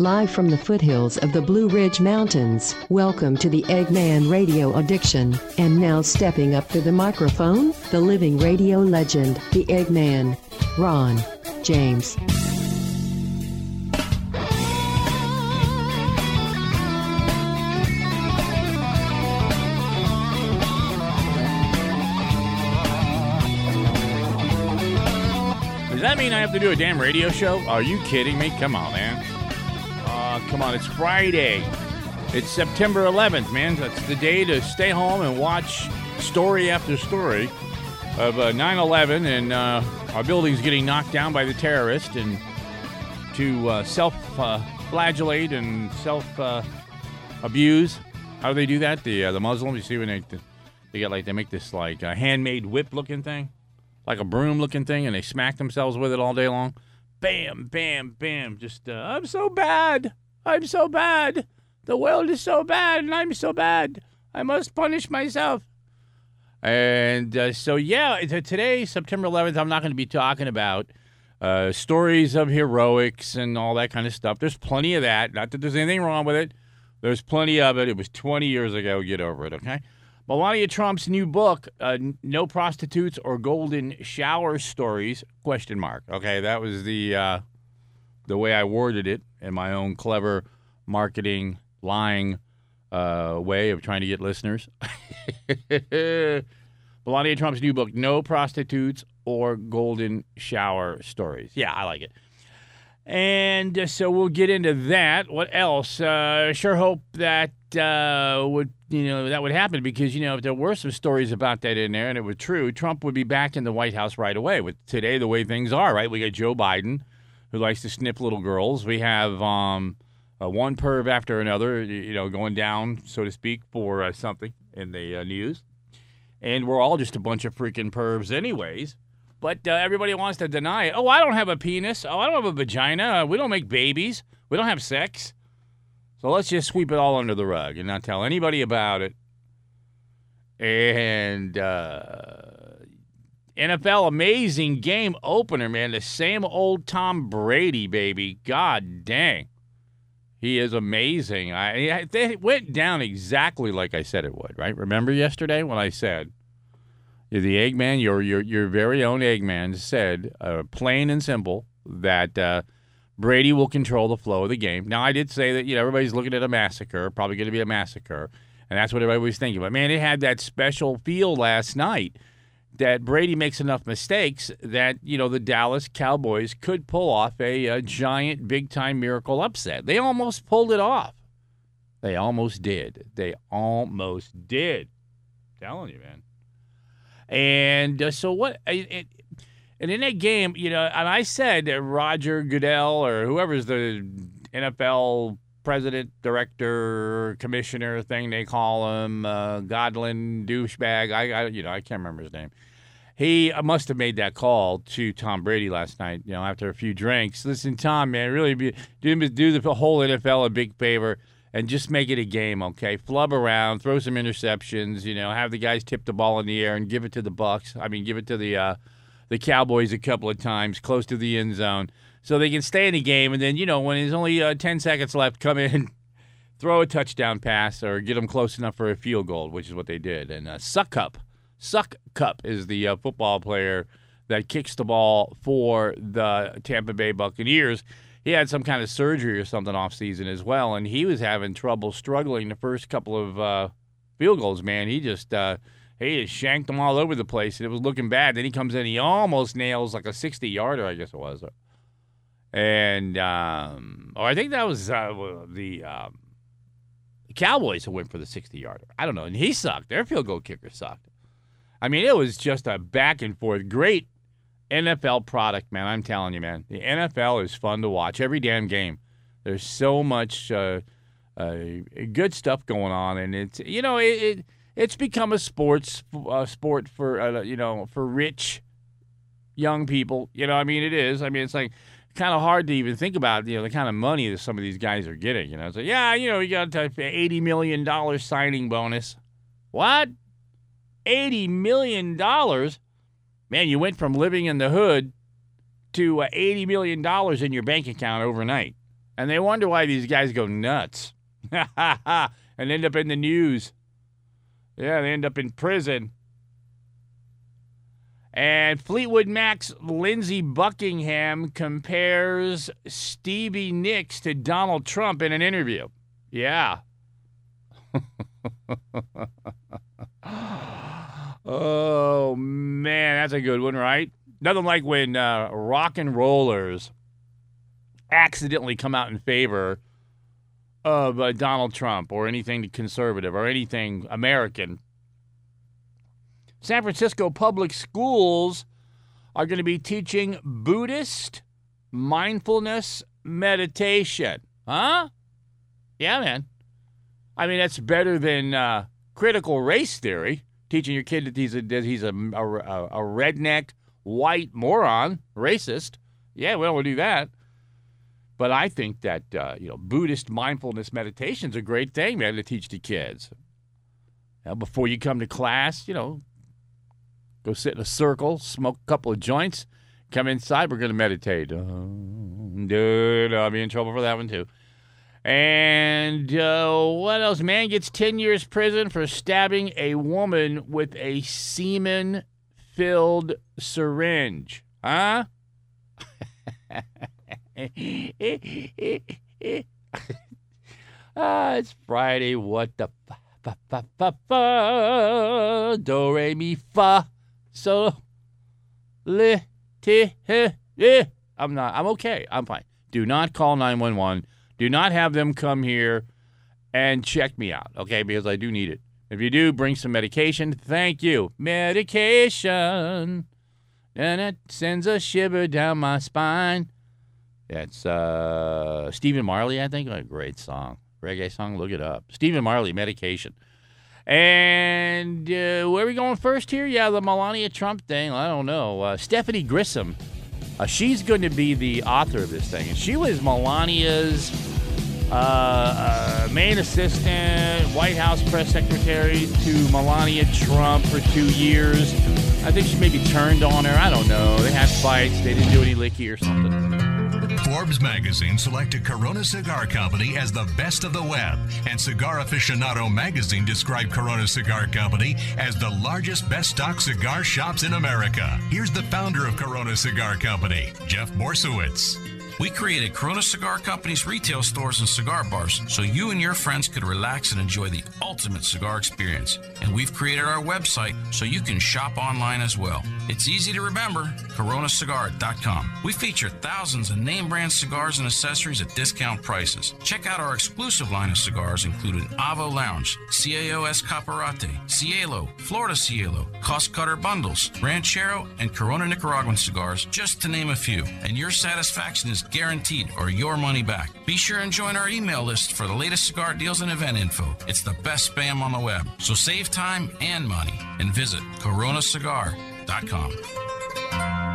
Live from the foothills of the Blue Ridge Mountains, welcome to the Eggman Radio Addiction. And now stepping up to the microphone, the living radio legend, the Eggman, Ron James. Does that mean I have to do a damn radio show? Are you kidding me? Come on, man. Uh, come on, it's Friday. It's September 11th, man. That's the day to stay home and watch story after story of uh, 9 11 and uh, our buildings getting knocked down by the terrorist and to uh, self uh, flagellate and self uh, abuse. How do they do that? The uh, the Muslims, you see when they they get like they make this like uh, handmade whip looking thing, like a broom looking thing, and they smack themselves with it all day long. Bam, bam, bam. Just uh, I'm so bad. I'm so bad. The world is so bad, and I'm so bad. I must punish myself. And uh, so, yeah, today, September 11th, I'm not going to be talking about uh, stories of heroics and all that kind of stuff. There's plenty of that. Not that there's anything wrong with it. There's plenty of it. It was 20 years ago. Get over it, okay? Melania Trump's new book, uh, "No Prostitutes or Golden Shower Stories?" Question mark. Okay, that was the uh, the way I worded it in my own clever marketing lying uh, way of trying to get listeners. Melania Trump's new book, No Prostitutes or Golden Shower Stories. Yeah, I like it. And uh, so we'll get into that. What else? Uh, sure hope that uh, would you know that would happen because you know if there were some stories about that in there and it was true, Trump would be back in the White House right away. With today the way things are, right? We got Joe Biden who likes to snip little girls. We have um, uh, one perv after another, you know, going down, so to speak, for uh, something in the uh, news. And we're all just a bunch of freaking pervs, anyways. But uh, everybody wants to deny it. Oh, I don't have a penis. Oh, I don't have a vagina. Uh, we don't make babies. We don't have sex. So let's just sweep it all under the rug and not tell anybody about it. And uh, NFL amazing game opener, man. The same old Tom Brady, baby. God dang. He is amazing. I, I it went down exactly like I said it would, right? Remember yesterday when I said the Eggman, your your your very own Eggman, said uh, plain and simple that uh, Brady will control the flow of the game. Now I did say that you know everybody's looking at a massacre, probably going to be a massacre, and that's what everybody was thinking. But man, it had that special feel last night that Brady makes enough mistakes that you know the Dallas Cowboys could pull off a, a giant, big time miracle upset. They almost pulled it off. They almost did. They almost did. I'm telling you, man. And uh, so what? It, and in that game, you know, and I said that Roger Goodell or whoever's the NFL president, director, commissioner thing they call him, uh, Godlin douchebag. I, I, you know, I can't remember his name. He must have made that call to Tom Brady last night. You know, after a few drinks. Listen, Tom, man, really be, do do the whole NFL a big favor and just make it a game, okay? Flub around, throw some interceptions. You know, have the guys tip the ball in the air and give it to the Bucks. I mean, give it to the uh, the Cowboys a couple of times, close to the end zone, so they can stay in the game. And then, you know, when there's only uh, ten seconds left, come in, throw a touchdown pass, or get them close enough for a field goal, which is what they did. And uh, Succop, Suck Cup is the uh, football player that kicks the ball for the Tampa Bay Buccaneers he had some kind of surgery or something off season as well, and he was having trouble struggling the first couple of uh, field goals. Man, he just uh, he just shanked them all over the place, and it was looking bad. Then he comes in, he almost nails like a sixty yarder, I guess it was, and um, oh, I think that was uh, the. Um, Cowboys who went for the 60 yarder. I don't know. And he sucked. Their field goal kicker sucked. I mean, it was just a back and forth. Great NFL product, man. I'm telling you, man. The NFL is fun to watch every damn game. There's so much uh, uh, good stuff going on, and it's you know it, it it's become a sports uh, sport for uh, you know for rich young people. You know, I mean, it is. I mean, it's like kind of hard to even think about you know the kind of money that some of these guys are getting. You know, so yeah, you know, you got a eighty million dollar signing bonus. What? Eighty million dollars? man, you went from living in the hood to uh, $80 million in your bank account overnight. And they wonder why these guys go nuts and end up in the news. Yeah, they end up in prison. And Fleetwood Mac's Lindsey Buckingham compares Stevie Nicks to Donald Trump in an interview. Yeah. oh, man, that's a good one, right? Nothing like when uh, rock and rollers accidentally come out in favor of uh, Donald Trump or anything conservative or anything American. San Francisco public schools are going to be teaching Buddhist mindfulness meditation. Huh? Yeah, man. I mean, that's better than uh, critical race theory, teaching your kid that he's a, that he's a, a, a redneck, white moron, racist. Yeah, well, we'll do that. But I think that uh, you know Buddhist mindfulness meditation is a great thing, man, to teach the kids. Now, before you come to class, you know, go sit in a circle, smoke a couple of joints, come inside. We're going to meditate. Dude, I'll be in trouble for that one too. And uh, what else? Man gets 10 years prison for stabbing a woman with a semen filled syringe. Huh? ah, it's Friday. What the fa fa fa fa do re mi fa so li ti he eh. I'm not. I'm okay. I'm fine. Do not call 911. Do not have them come here and check me out, okay? Because I do need it. If you do, bring some medication. Thank you. Medication. And it sends a shiver down my spine. That's uh, Stephen Marley, I think. a great song. Reggae song. Look it up. Stephen Marley, Medication. And uh, where are we going first here? Yeah, the Melania Trump thing. I don't know. Uh, Stephanie Grisham. Uh, she's going to be the author of this thing. And she was Melania's uh, uh, main assistant, White House press secretary to Melania Trump for two years. I think she maybe turned on her. I don't know. They had fights. They didn't do any licky or something. Forbes magazine selected Corona Cigar Company as the best of the web, and Cigar Aficionado magazine described Corona Cigar Company as the largest best stock cigar shops in America. Here's the founder of Corona Cigar Company, Jeff Borysiewicz. We created Corona Cigar Company's retail stores and cigar bars so you and your friends could relax and enjoy the ultimate cigar experience. And we've created our website so you can shop online as well. It's easy to remember coronacigar.com. We feature thousands of name brand cigars and accessories at discount prices. Check out our exclusive line of cigars, including Avo Lounge, CAO Escaparate, Cielo, Florida Cielo, Cost Cutter Bundles, Ranchero, and Corona Nicaraguan cigars, just to name a few. And your satisfaction is guaranteed or your money back. Be sure and join our email list for the latest cigar deals and event info. It's the best spam on the web. So save time and money and visit coronacigar.com.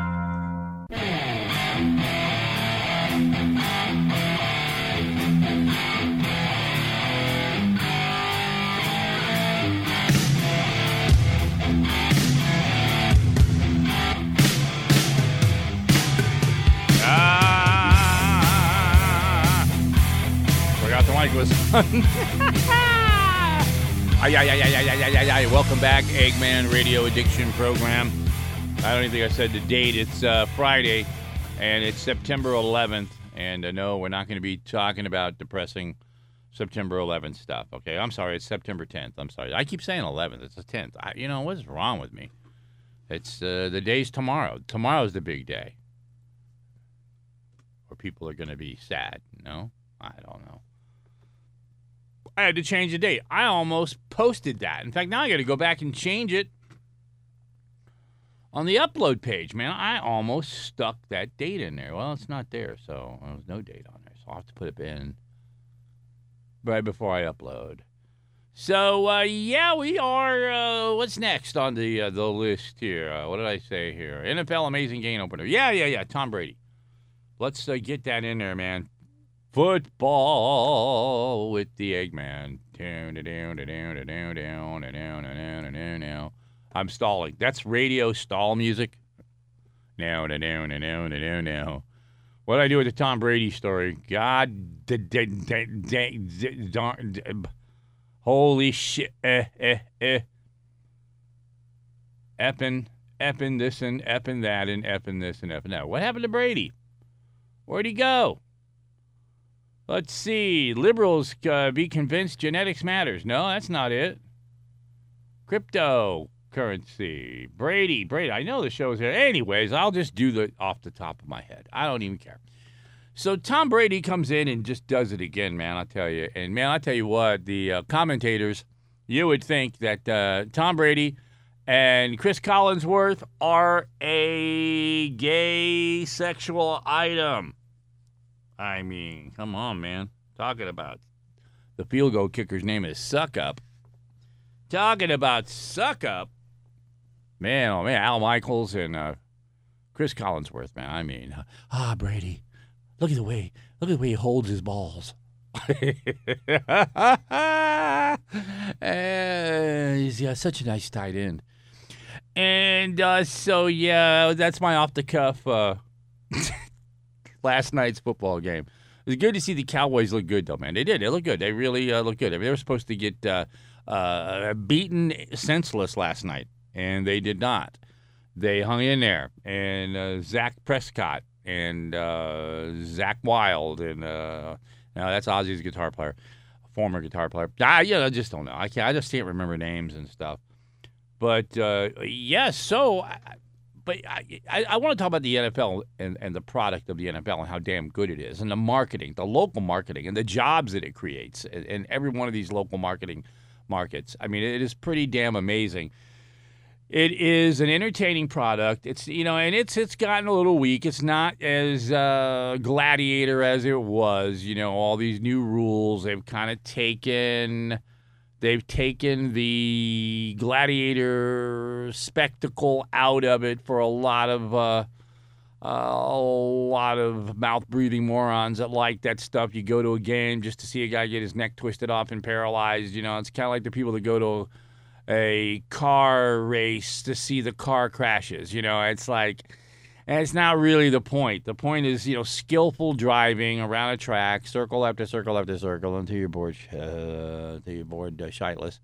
ay, ay, ay, ay, ay, ay, ay. Welcome back, Eggman Radio Addiction Program. I don't even think I said the date. It's uh, Friday, and it's September 11th. And I know we're not going to be talking about depressing September 11th stuff. Okay, I'm sorry. It's September 10th. I'm sorry. I keep saying 11th. It's the 10th. I, you know what's wrong with me? It's uh, the day's tomorrow. Tomorrow's the big day, where people are going to be sad. No, I don't know. I had to change the date. I almost posted that. In fact, now I got to go back and change it on the upload page, man. I almost stuck that date in there. Well, it's not there, so there's no date on there. So I'll have to put it in right before I upload. So uh, yeah, we are. Uh, what's next on the uh, the list here? Uh, what did I say here? NFL amazing game opener. Yeah, yeah, yeah. Tom Brady. Let's uh, get that in there, man. Football with the Eggman. I'm stalling. That's radio stall music. Now, now, now, now, now. What I do with the Tom Brady story? God, holy shit! Eh, eh, eh. Eppin, eppin this and epping that and epping this and epping that. What happened to Brady? Where'd he go? Let's see. Liberals uh, be convinced genetics matters. No, that's not it. Cryptocurrency. Brady, Brady. I know the show's here. Anyways, I'll just do the off the top of my head. I don't even care. So Tom Brady comes in and just does it again, man. I tell you, and man, I tell you what, the uh, commentators, you would think that uh, Tom Brady and Chris Collinsworth are a gay sexual item. I mean, come on, man. Talking about the field goal kicker's name is Succop. Talking about Succop. Man, oh man, Al Michaels and uh, Chris Collinsworth, man. I mean, ah, Brady, look at the way, look at the way he holds his balls. Uh, he's got such a nice tight end. And uh, so, yeah, that's my off the cuff uh, last night's football game. It was good to see the Cowboys look good, though, man. They did. They look good. They really uh, look good. I mean, they were supposed to get uh, uh, beaten senseless last night, and they did not. They hung in there. And uh, Zach Prescott and uh, Zakk Wylde, and uh, now that's Ozzy's guitar player, former guitar player. I, know, I just don't know. I can't. I just can't remember names and stuff. But yes, yeah, so. I, but I, I, I, want to talk about the NFL and, and the product of the NFL and how damn good it is, and the marketing, the local marketing, and the jobs that it creates in, every one of these local marketing markets. I mean, it is pretty damn amazing. It is an entertaining product. It's you know, and it's it's gotten a little weak. It's not as uh, gladiator as it was. You know, all these new rules they've kind of taken. They've taken the gladiator spectacle out of it for a lot of uh, a lot of mouth breathing morons that like that stuff. You go to a game just to see a guy get his neck twisted off and paralyzed. You know, it's kind of like the people that go to a car race to see the car crashes. You know, it's like. And it's not really the point. The point is, you know, skillful driving around a track, circle after circle after circle until you're bored, uh, until you're bored uh, shitless.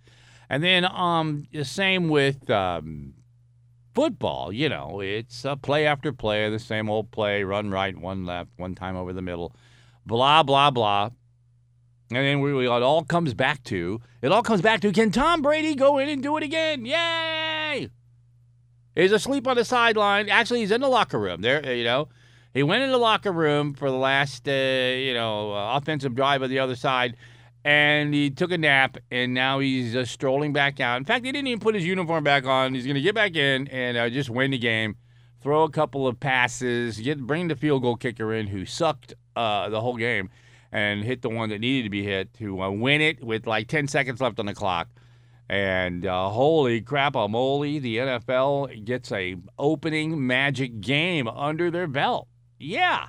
And then, um, the same with um, football. You know, it's a play after play, the same old play: run right, one left, one time over the middle, blah blah blah. And then we, we, it all comes back to it. All comes back to can Tom Brady go in and do it again? Yay! He's asleep on the sideline. Actually, he's in the locker room. There, you know, he went in the locker room for the last, uh, you know, uh, offensive drive on the other side, and he took a nap. And now he's uh, strolling back out. In fact, he didn't even put his uniform back on. He's going to get back in and uh, just win the game, throw a couple of passes, get bring the field goal kicker in, who sucked uh, the whole game, and hit the one that needed to be hit to uh, win it with like 10 seconds left on the clock. And uh, holy crap, a moly! The NFL gets a opening magic game under their belt. Yeah,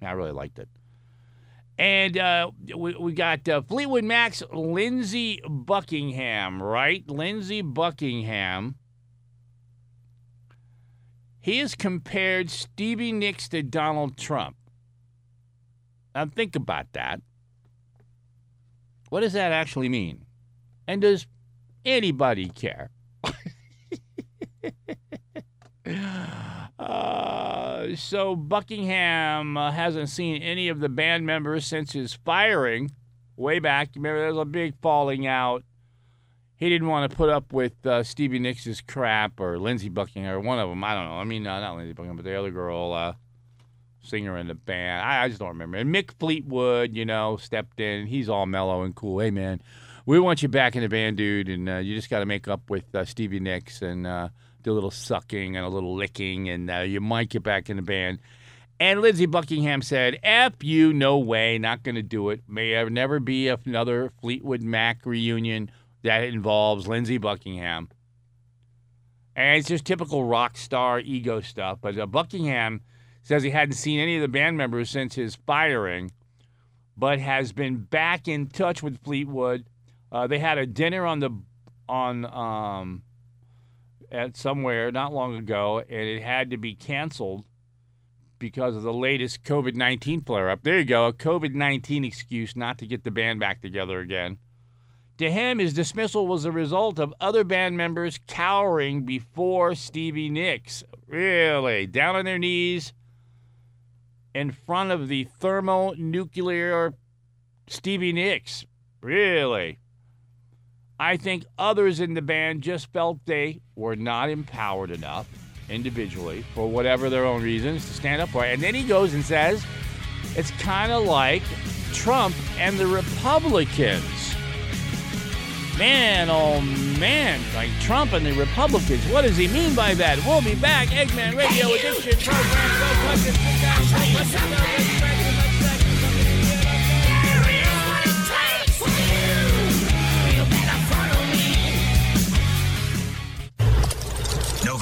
I really liked it. And uh, we, we got uh, Fleetwood Mac's Lindsey Buckingham, right? Lindsey Buckingham. He has compared Stevie Nicks to Donald Trump. Now think about that. What does that actually mean? And does anybody care? uh, so Buckingham uh, hasn't seen any of the band members since his firing way back. Remember, there was a big falling out. He didn't want to put up with uh, Stevie Nicks' crap or Lindsey Buckingham or one of them. I don't know. I mean, uh, not Lindsey Buckingham, but the other girl, uh, singer in the band. I, I just don't remember. And Mick Fleetwood, you know, stepped in. He's all mellow and cool. Hey, man we want you back in the band, dude, and uh, you just got to make up with uh, Stevie Nicks and uh, do a little sucking and a little licking, and uh, you might get back in the band. And Lindsey Buckingham said, F you, no way, not going to do it. May there never be another Fleetwood Mac reunion that involves Lindsey Buckingham. And it's just typical rock star ego stuff. But uh, Buckingham says he hadn't seen any of the band members since his firing, but has been back in touch with Fleetwood uh, they had a dinner on the on um, at somewhere not long ago, and it had to be canceled because of the latest COVID 19 flare up. There you go, a COVID 19 excuse not to get the band back together again. To him, his dismissal was a result of other band members cowering before Stevie Nicks. Really? Down on their knees in front of the thermonuclear Stevie Nicks. Really? I think others in the band just felt they were not empowered enough individually for whatever their own reasons to stand up for it. And then he goes and says it's kind of like Trump and the Republicans. Man, oh man, like Trump and the Republicans. What does he mean by that? We'll be back. Eggman Radio Addiction Program. Go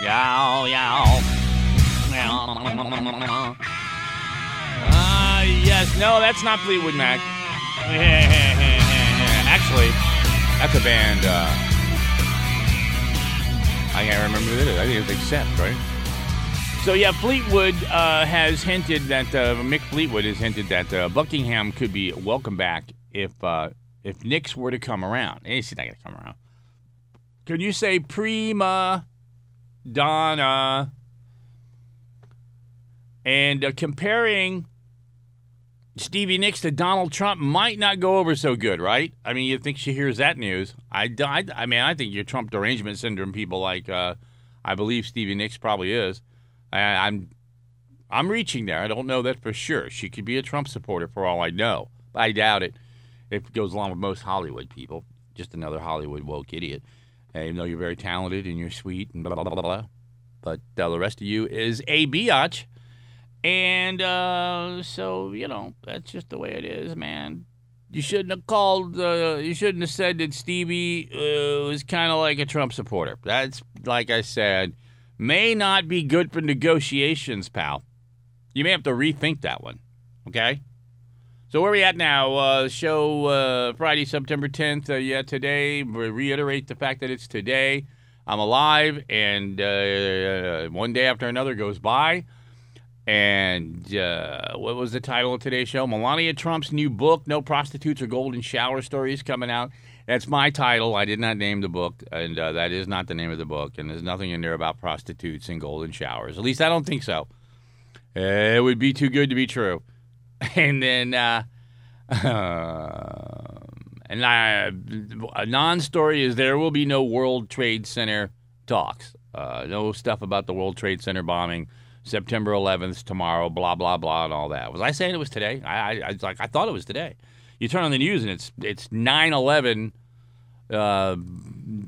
Yow, yow. Ah, yes. No, that's not Fleetwood Mac. Actually, that's a band. Uh, I can't remember who it is. I think it's Accept, right? So yeah, Fleetwood uh, has hinted that uh, Mick Fleetwood has hinted that uh, Buckingham could be welcome back if uh, if Nicks were to come around. Eh, He's not to come around. Can you say prima donna? And uh, comparing Stevie Nicks to Donald Trump might not go over so good, right? I mean, you think she hears that news? I, I, I mean, I think your Trump derangement syndrome people like, uh, I believe Stevie Nicks probably is. I, I'm, I'm reaching there. I don't know that for sure. She could be a Trump supporter for all I know, but I doubt it. It goes along with most Hollywood people, just another Hollywood woke idiot. Even though you're very talented and you're sweet and blah blah blah blah, blah but uh, the rest of you is a biatch. And uh, so, you know, that's just the way it is, man. You shouldn't have called, uh, you shouldn't have said that Stevie uh, was kind of like a Trump supporter. That's, like I said, may not be good for negotiations, pal. You may have to rethink that one, okay? So where are we at now? Uh, show uh, Friday, September 10th. Uh, yeah, today, we reiterate the fact that it's today. I'm alive, and uh, one day after another goes by. And uh, what was the title of today's show? Melania Trump's new book, No Prostitutes or Golden Shower Stories, coming out. That's my title. I did not name the book, and uh, that is not the name of the book. And there's nothing in there about prostitutes and golden showers. At least I don't think so. Uh, it would be too good to be true. And then, uh, and I, a non-story is there will be no World Trade Center talks. Uh, no stuff about the World Trade Center bombing. September 11th tomorrow, blah blah blah, and all that. Was I saying it was today? I, I, I like I thought it was today. You turn on the news and it's it's 9/11, uh,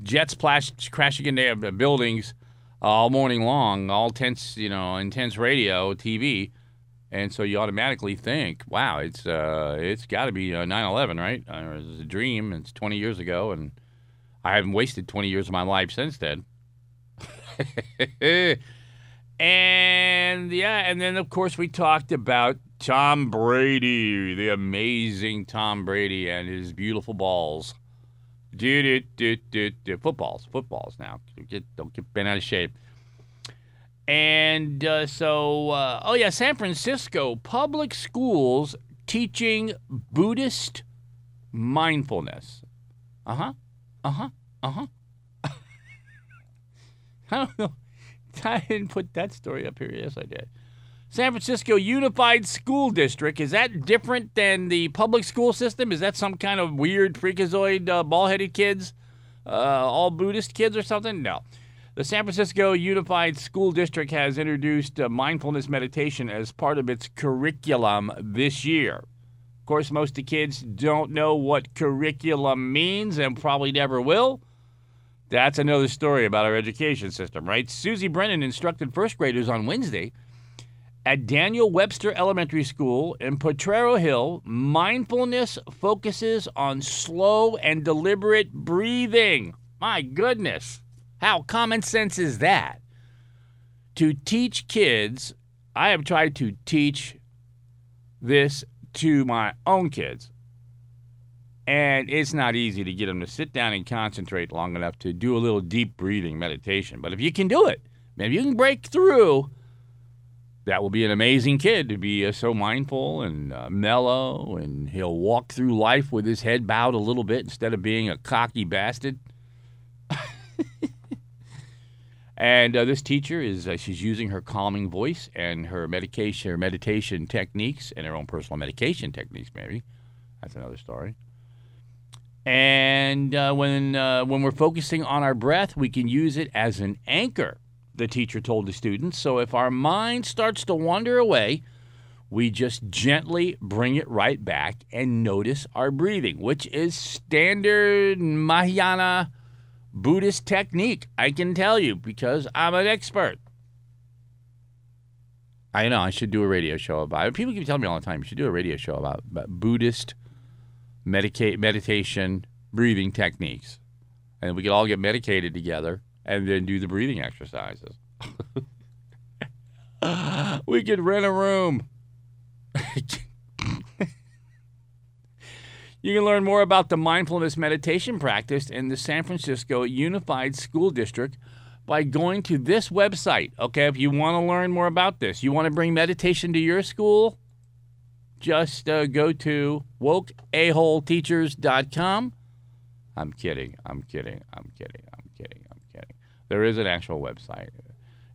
jets splash, crashing into buildings all morning long, all tense, you know, intense radio, TV, and so you automatically think, wow, it's uh, it's got to be uh, 9/11, right? Or it's a dream. It's 20 years ago, and I haven't wasted 20 years of my life since then. And yeah, and then of course we talked about Tom Brady, the amazing Tom Brady and his beautiful balls. Do do do do do footballs, footballs now. Get don't get bent out of shape. And uh, so, uh, oh yeah, San Francisco public schools teaching Buddhist mindfulness. Uh huh. Uh huh. Uh huh. I don't know. I didn't put that story up here. Yes, I did. San Francisco Unified School District. Is that different than the public school system? Is that some kind of weird freakazoid, uh, ball headed kids? Uh, all Buddhist kids or something? No. The San Francisco Unified School District has introduced uh, mindfulness meditation as part of its curriculum this year. Of course, most of the kids don't know what curriculum means and probably never will. That's another story about our education system, right? Susie Brennan instructed first graders on Wednesday at Daniel Webster Elementary School in Potrero Hill. Mindfulness focuses on slow and deliberate breathing. My goodness, how common sense is that? To teach kids, I have tried to teach this to my own kids. And it's not easy to get them to sit down and concentrate long enough to do a little deep breathing meditation. But if you can do it, maybe you can break through, that will be an amazing kid to be uh, so mindful and uh, mellow, and he'll walk through life with his head bowed a little bit instead of being a cocky bastard. and uh, this teacher is uh, she's using her calming voice and her medication, her meditation techniques, and her own personal medication techniques. Maybe that's another story. And uh, when uh, when we're focusing on our breath, we can use it as an anchor. The teacher told the students. So if our mind starts to wander away, we just gently bring it right back and notice our breathing, which is standard Mahayana Buddhist technique. I can tell you because I'm an expert. I know I should do a radio show about it. People keep telling me all the time you should do a radio show about, about Buddhist medicate meditation breathing techniques and we could all get medicated together and then do the breathing exercises we could rent a room you can learn more about the mindfulness meditation practice in the san francisco unified school district by going to this website okay if you want to learn more about this you want to bring meditation to your school just uh, go to wokeaholeteachers.com. I'm kidding. I'm kidding. I'm kidding. I'm kidding. I'm kidding. There is an actual website,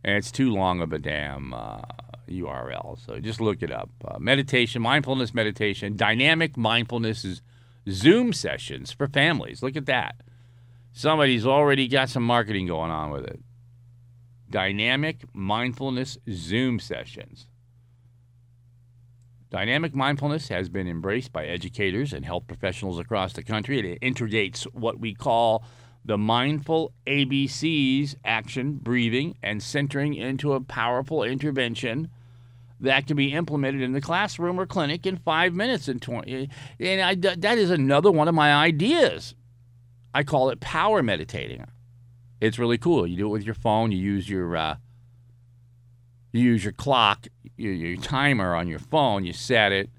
and it's too long of a damn uh, URL. So just look it up. Uh, meditation, mindfulness meditation, dynamic mindfulness is Zoom sessions for families. Look at that. Somebody's already got some marketing going on with it. Dynamic mindfulness Zoom sessions. Dynamic mindfulness has been embraced by educators and health professionals across the country. It integrates what we call the mindful ABCs action, breathing, and centering into a powerful intervention that can be implemented in the classroom or clinic in five minutes and 20. And I, that is another one of my ideas. I call it power meditating. It's really cool. You do it with your phone, you use your. Uh, you use your clock, your, your timer on your phone, you set it,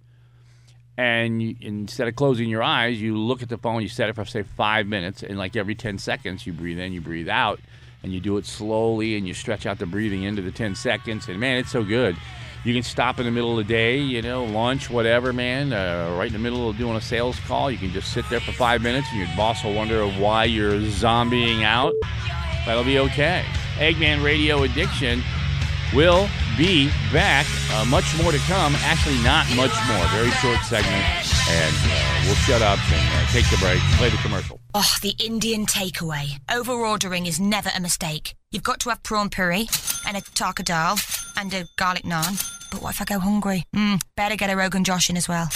and you, instead of closing your eyes, you look at the phone, you set it for, say, five minutes, and like every 10 seconds, you breathe in, you breathe out, and you do it slowly, and you stretch out the breathing into the 10 seconds, and man, it's so good. You can stop in the middle of the day, you know, lunch, whatever, man, uh, right in the middle of doing a sales call. You can just sit there for five minutes, and your boss will wonder why you're zombieing out. That'll be okay. Eggman Radio Addiction will be back. Uh, much more to come. Actually, not much more. Very short segment. And uh, we'll shut up and uh, take the break, play the commercial. Oh, the Indian takeaway. Over ordering is never a mistake. You've got to have prawn puri and a tarka dal and a garlic naan. But what if I go hungry? Mm, better get a Rogan Josh in as well.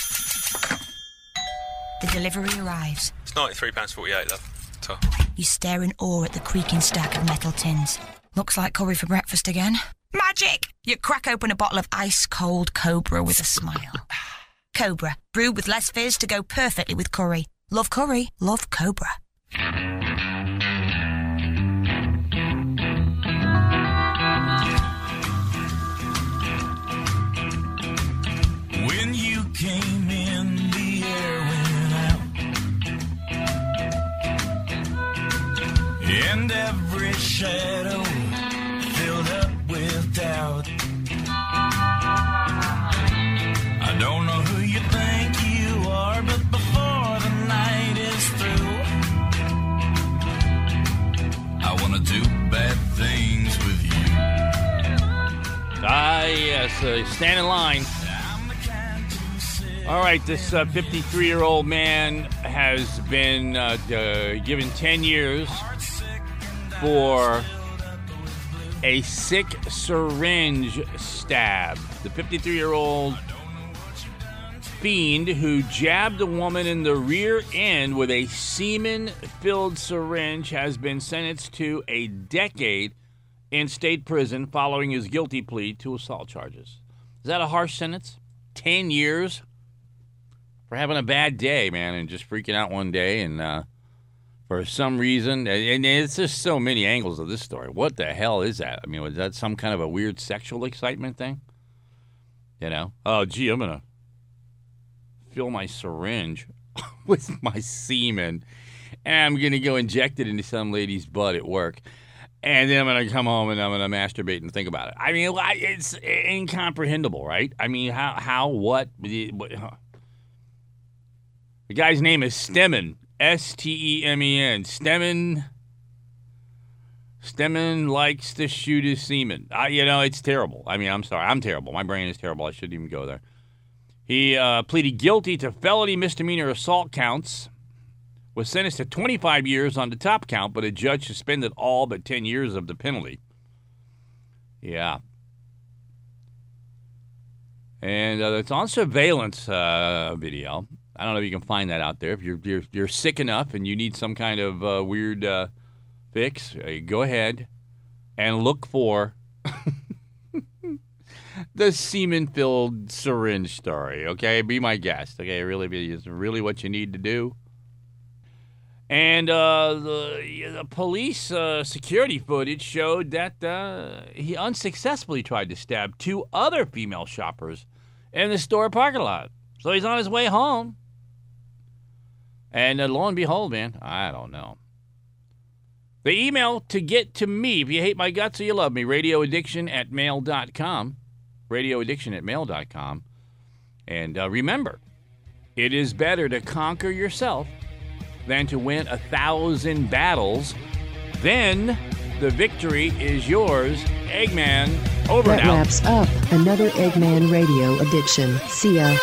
The delivery arrives. It's £93.48, love. So. You stare in awe at the creaking stack of metal tins. Looks like curry for breakfast again. Magic! You crack open a bottle of ice cold Cobra with a smile. Cobra, brewed with less fizz to go perfectly with curry. Love curry, love Cobra. and every shadow filled up with doubt. I don't know who you think you are, but before the night is through, I want to do bad things with you. Ah, yes, uh, stand in line. All right, this 53 uh, year old man has been uh, uh, given 10 years for a sick syringe stab. The 53 year old fiend who jabbed a woman in the rear end with a semen filled syringe has been sentenced to a decade in state prison following his guilty plea to assault charges. Is that a harsh sentence? 10 years for having a bad day, man, and just freaking out one day and uh, for some reason, and it's just so many angles of this story. What the hell is that? I mean, was that some kind of a weird sexual excitement thing? You know? Oh, gee, I'm going to fill my syringe with my semen and I'm going to go inject it into some lady's butt at work. And then I'm going to come home and I'm going to masturbate and think about it. I mean, it's incomprehensible, right? I mean, how, how, what? what huh. The guy's name is Stemmen. S T E M E N. Stemmen. Stemmen likes to shoot his semen. Uh, you know, it's terrible. I mean, I'm sorry. I'm terrible. My brain is terrible. I shouldn't even go there. He uh, pleaded guilty to felony misdemeanor assault counts, was sentenced to 25 years on the top count, but a judge suspended all but 10 years of the penalty. Yeah. And uh, it's on surveillance uh, video. I don't know if you can find that out there. If you're you're, you're sick enough and you need some kind of uh, weird uh, fix, uh, go ahead and look for the semen-filled syringe story. Okay, be my guest. Okay, really is really what you need to do. And uh, the, the, police uh, security footage showed that uh, he unsuccessfully tried to stab two other female shoppers in the store parking lot. So he's on his way home. And uh, lo and behold, man, I don't know. The email to get to me, if you hate my guts or you love me, radioaddiction at mail.com. Radioaddiction at mail.com. And uh, remember, it is better to conquer yourself than to win a thousand battles. Then the victory is yours. Eggman, over that now. wraps up another Eggman Radio Addiction. See ya.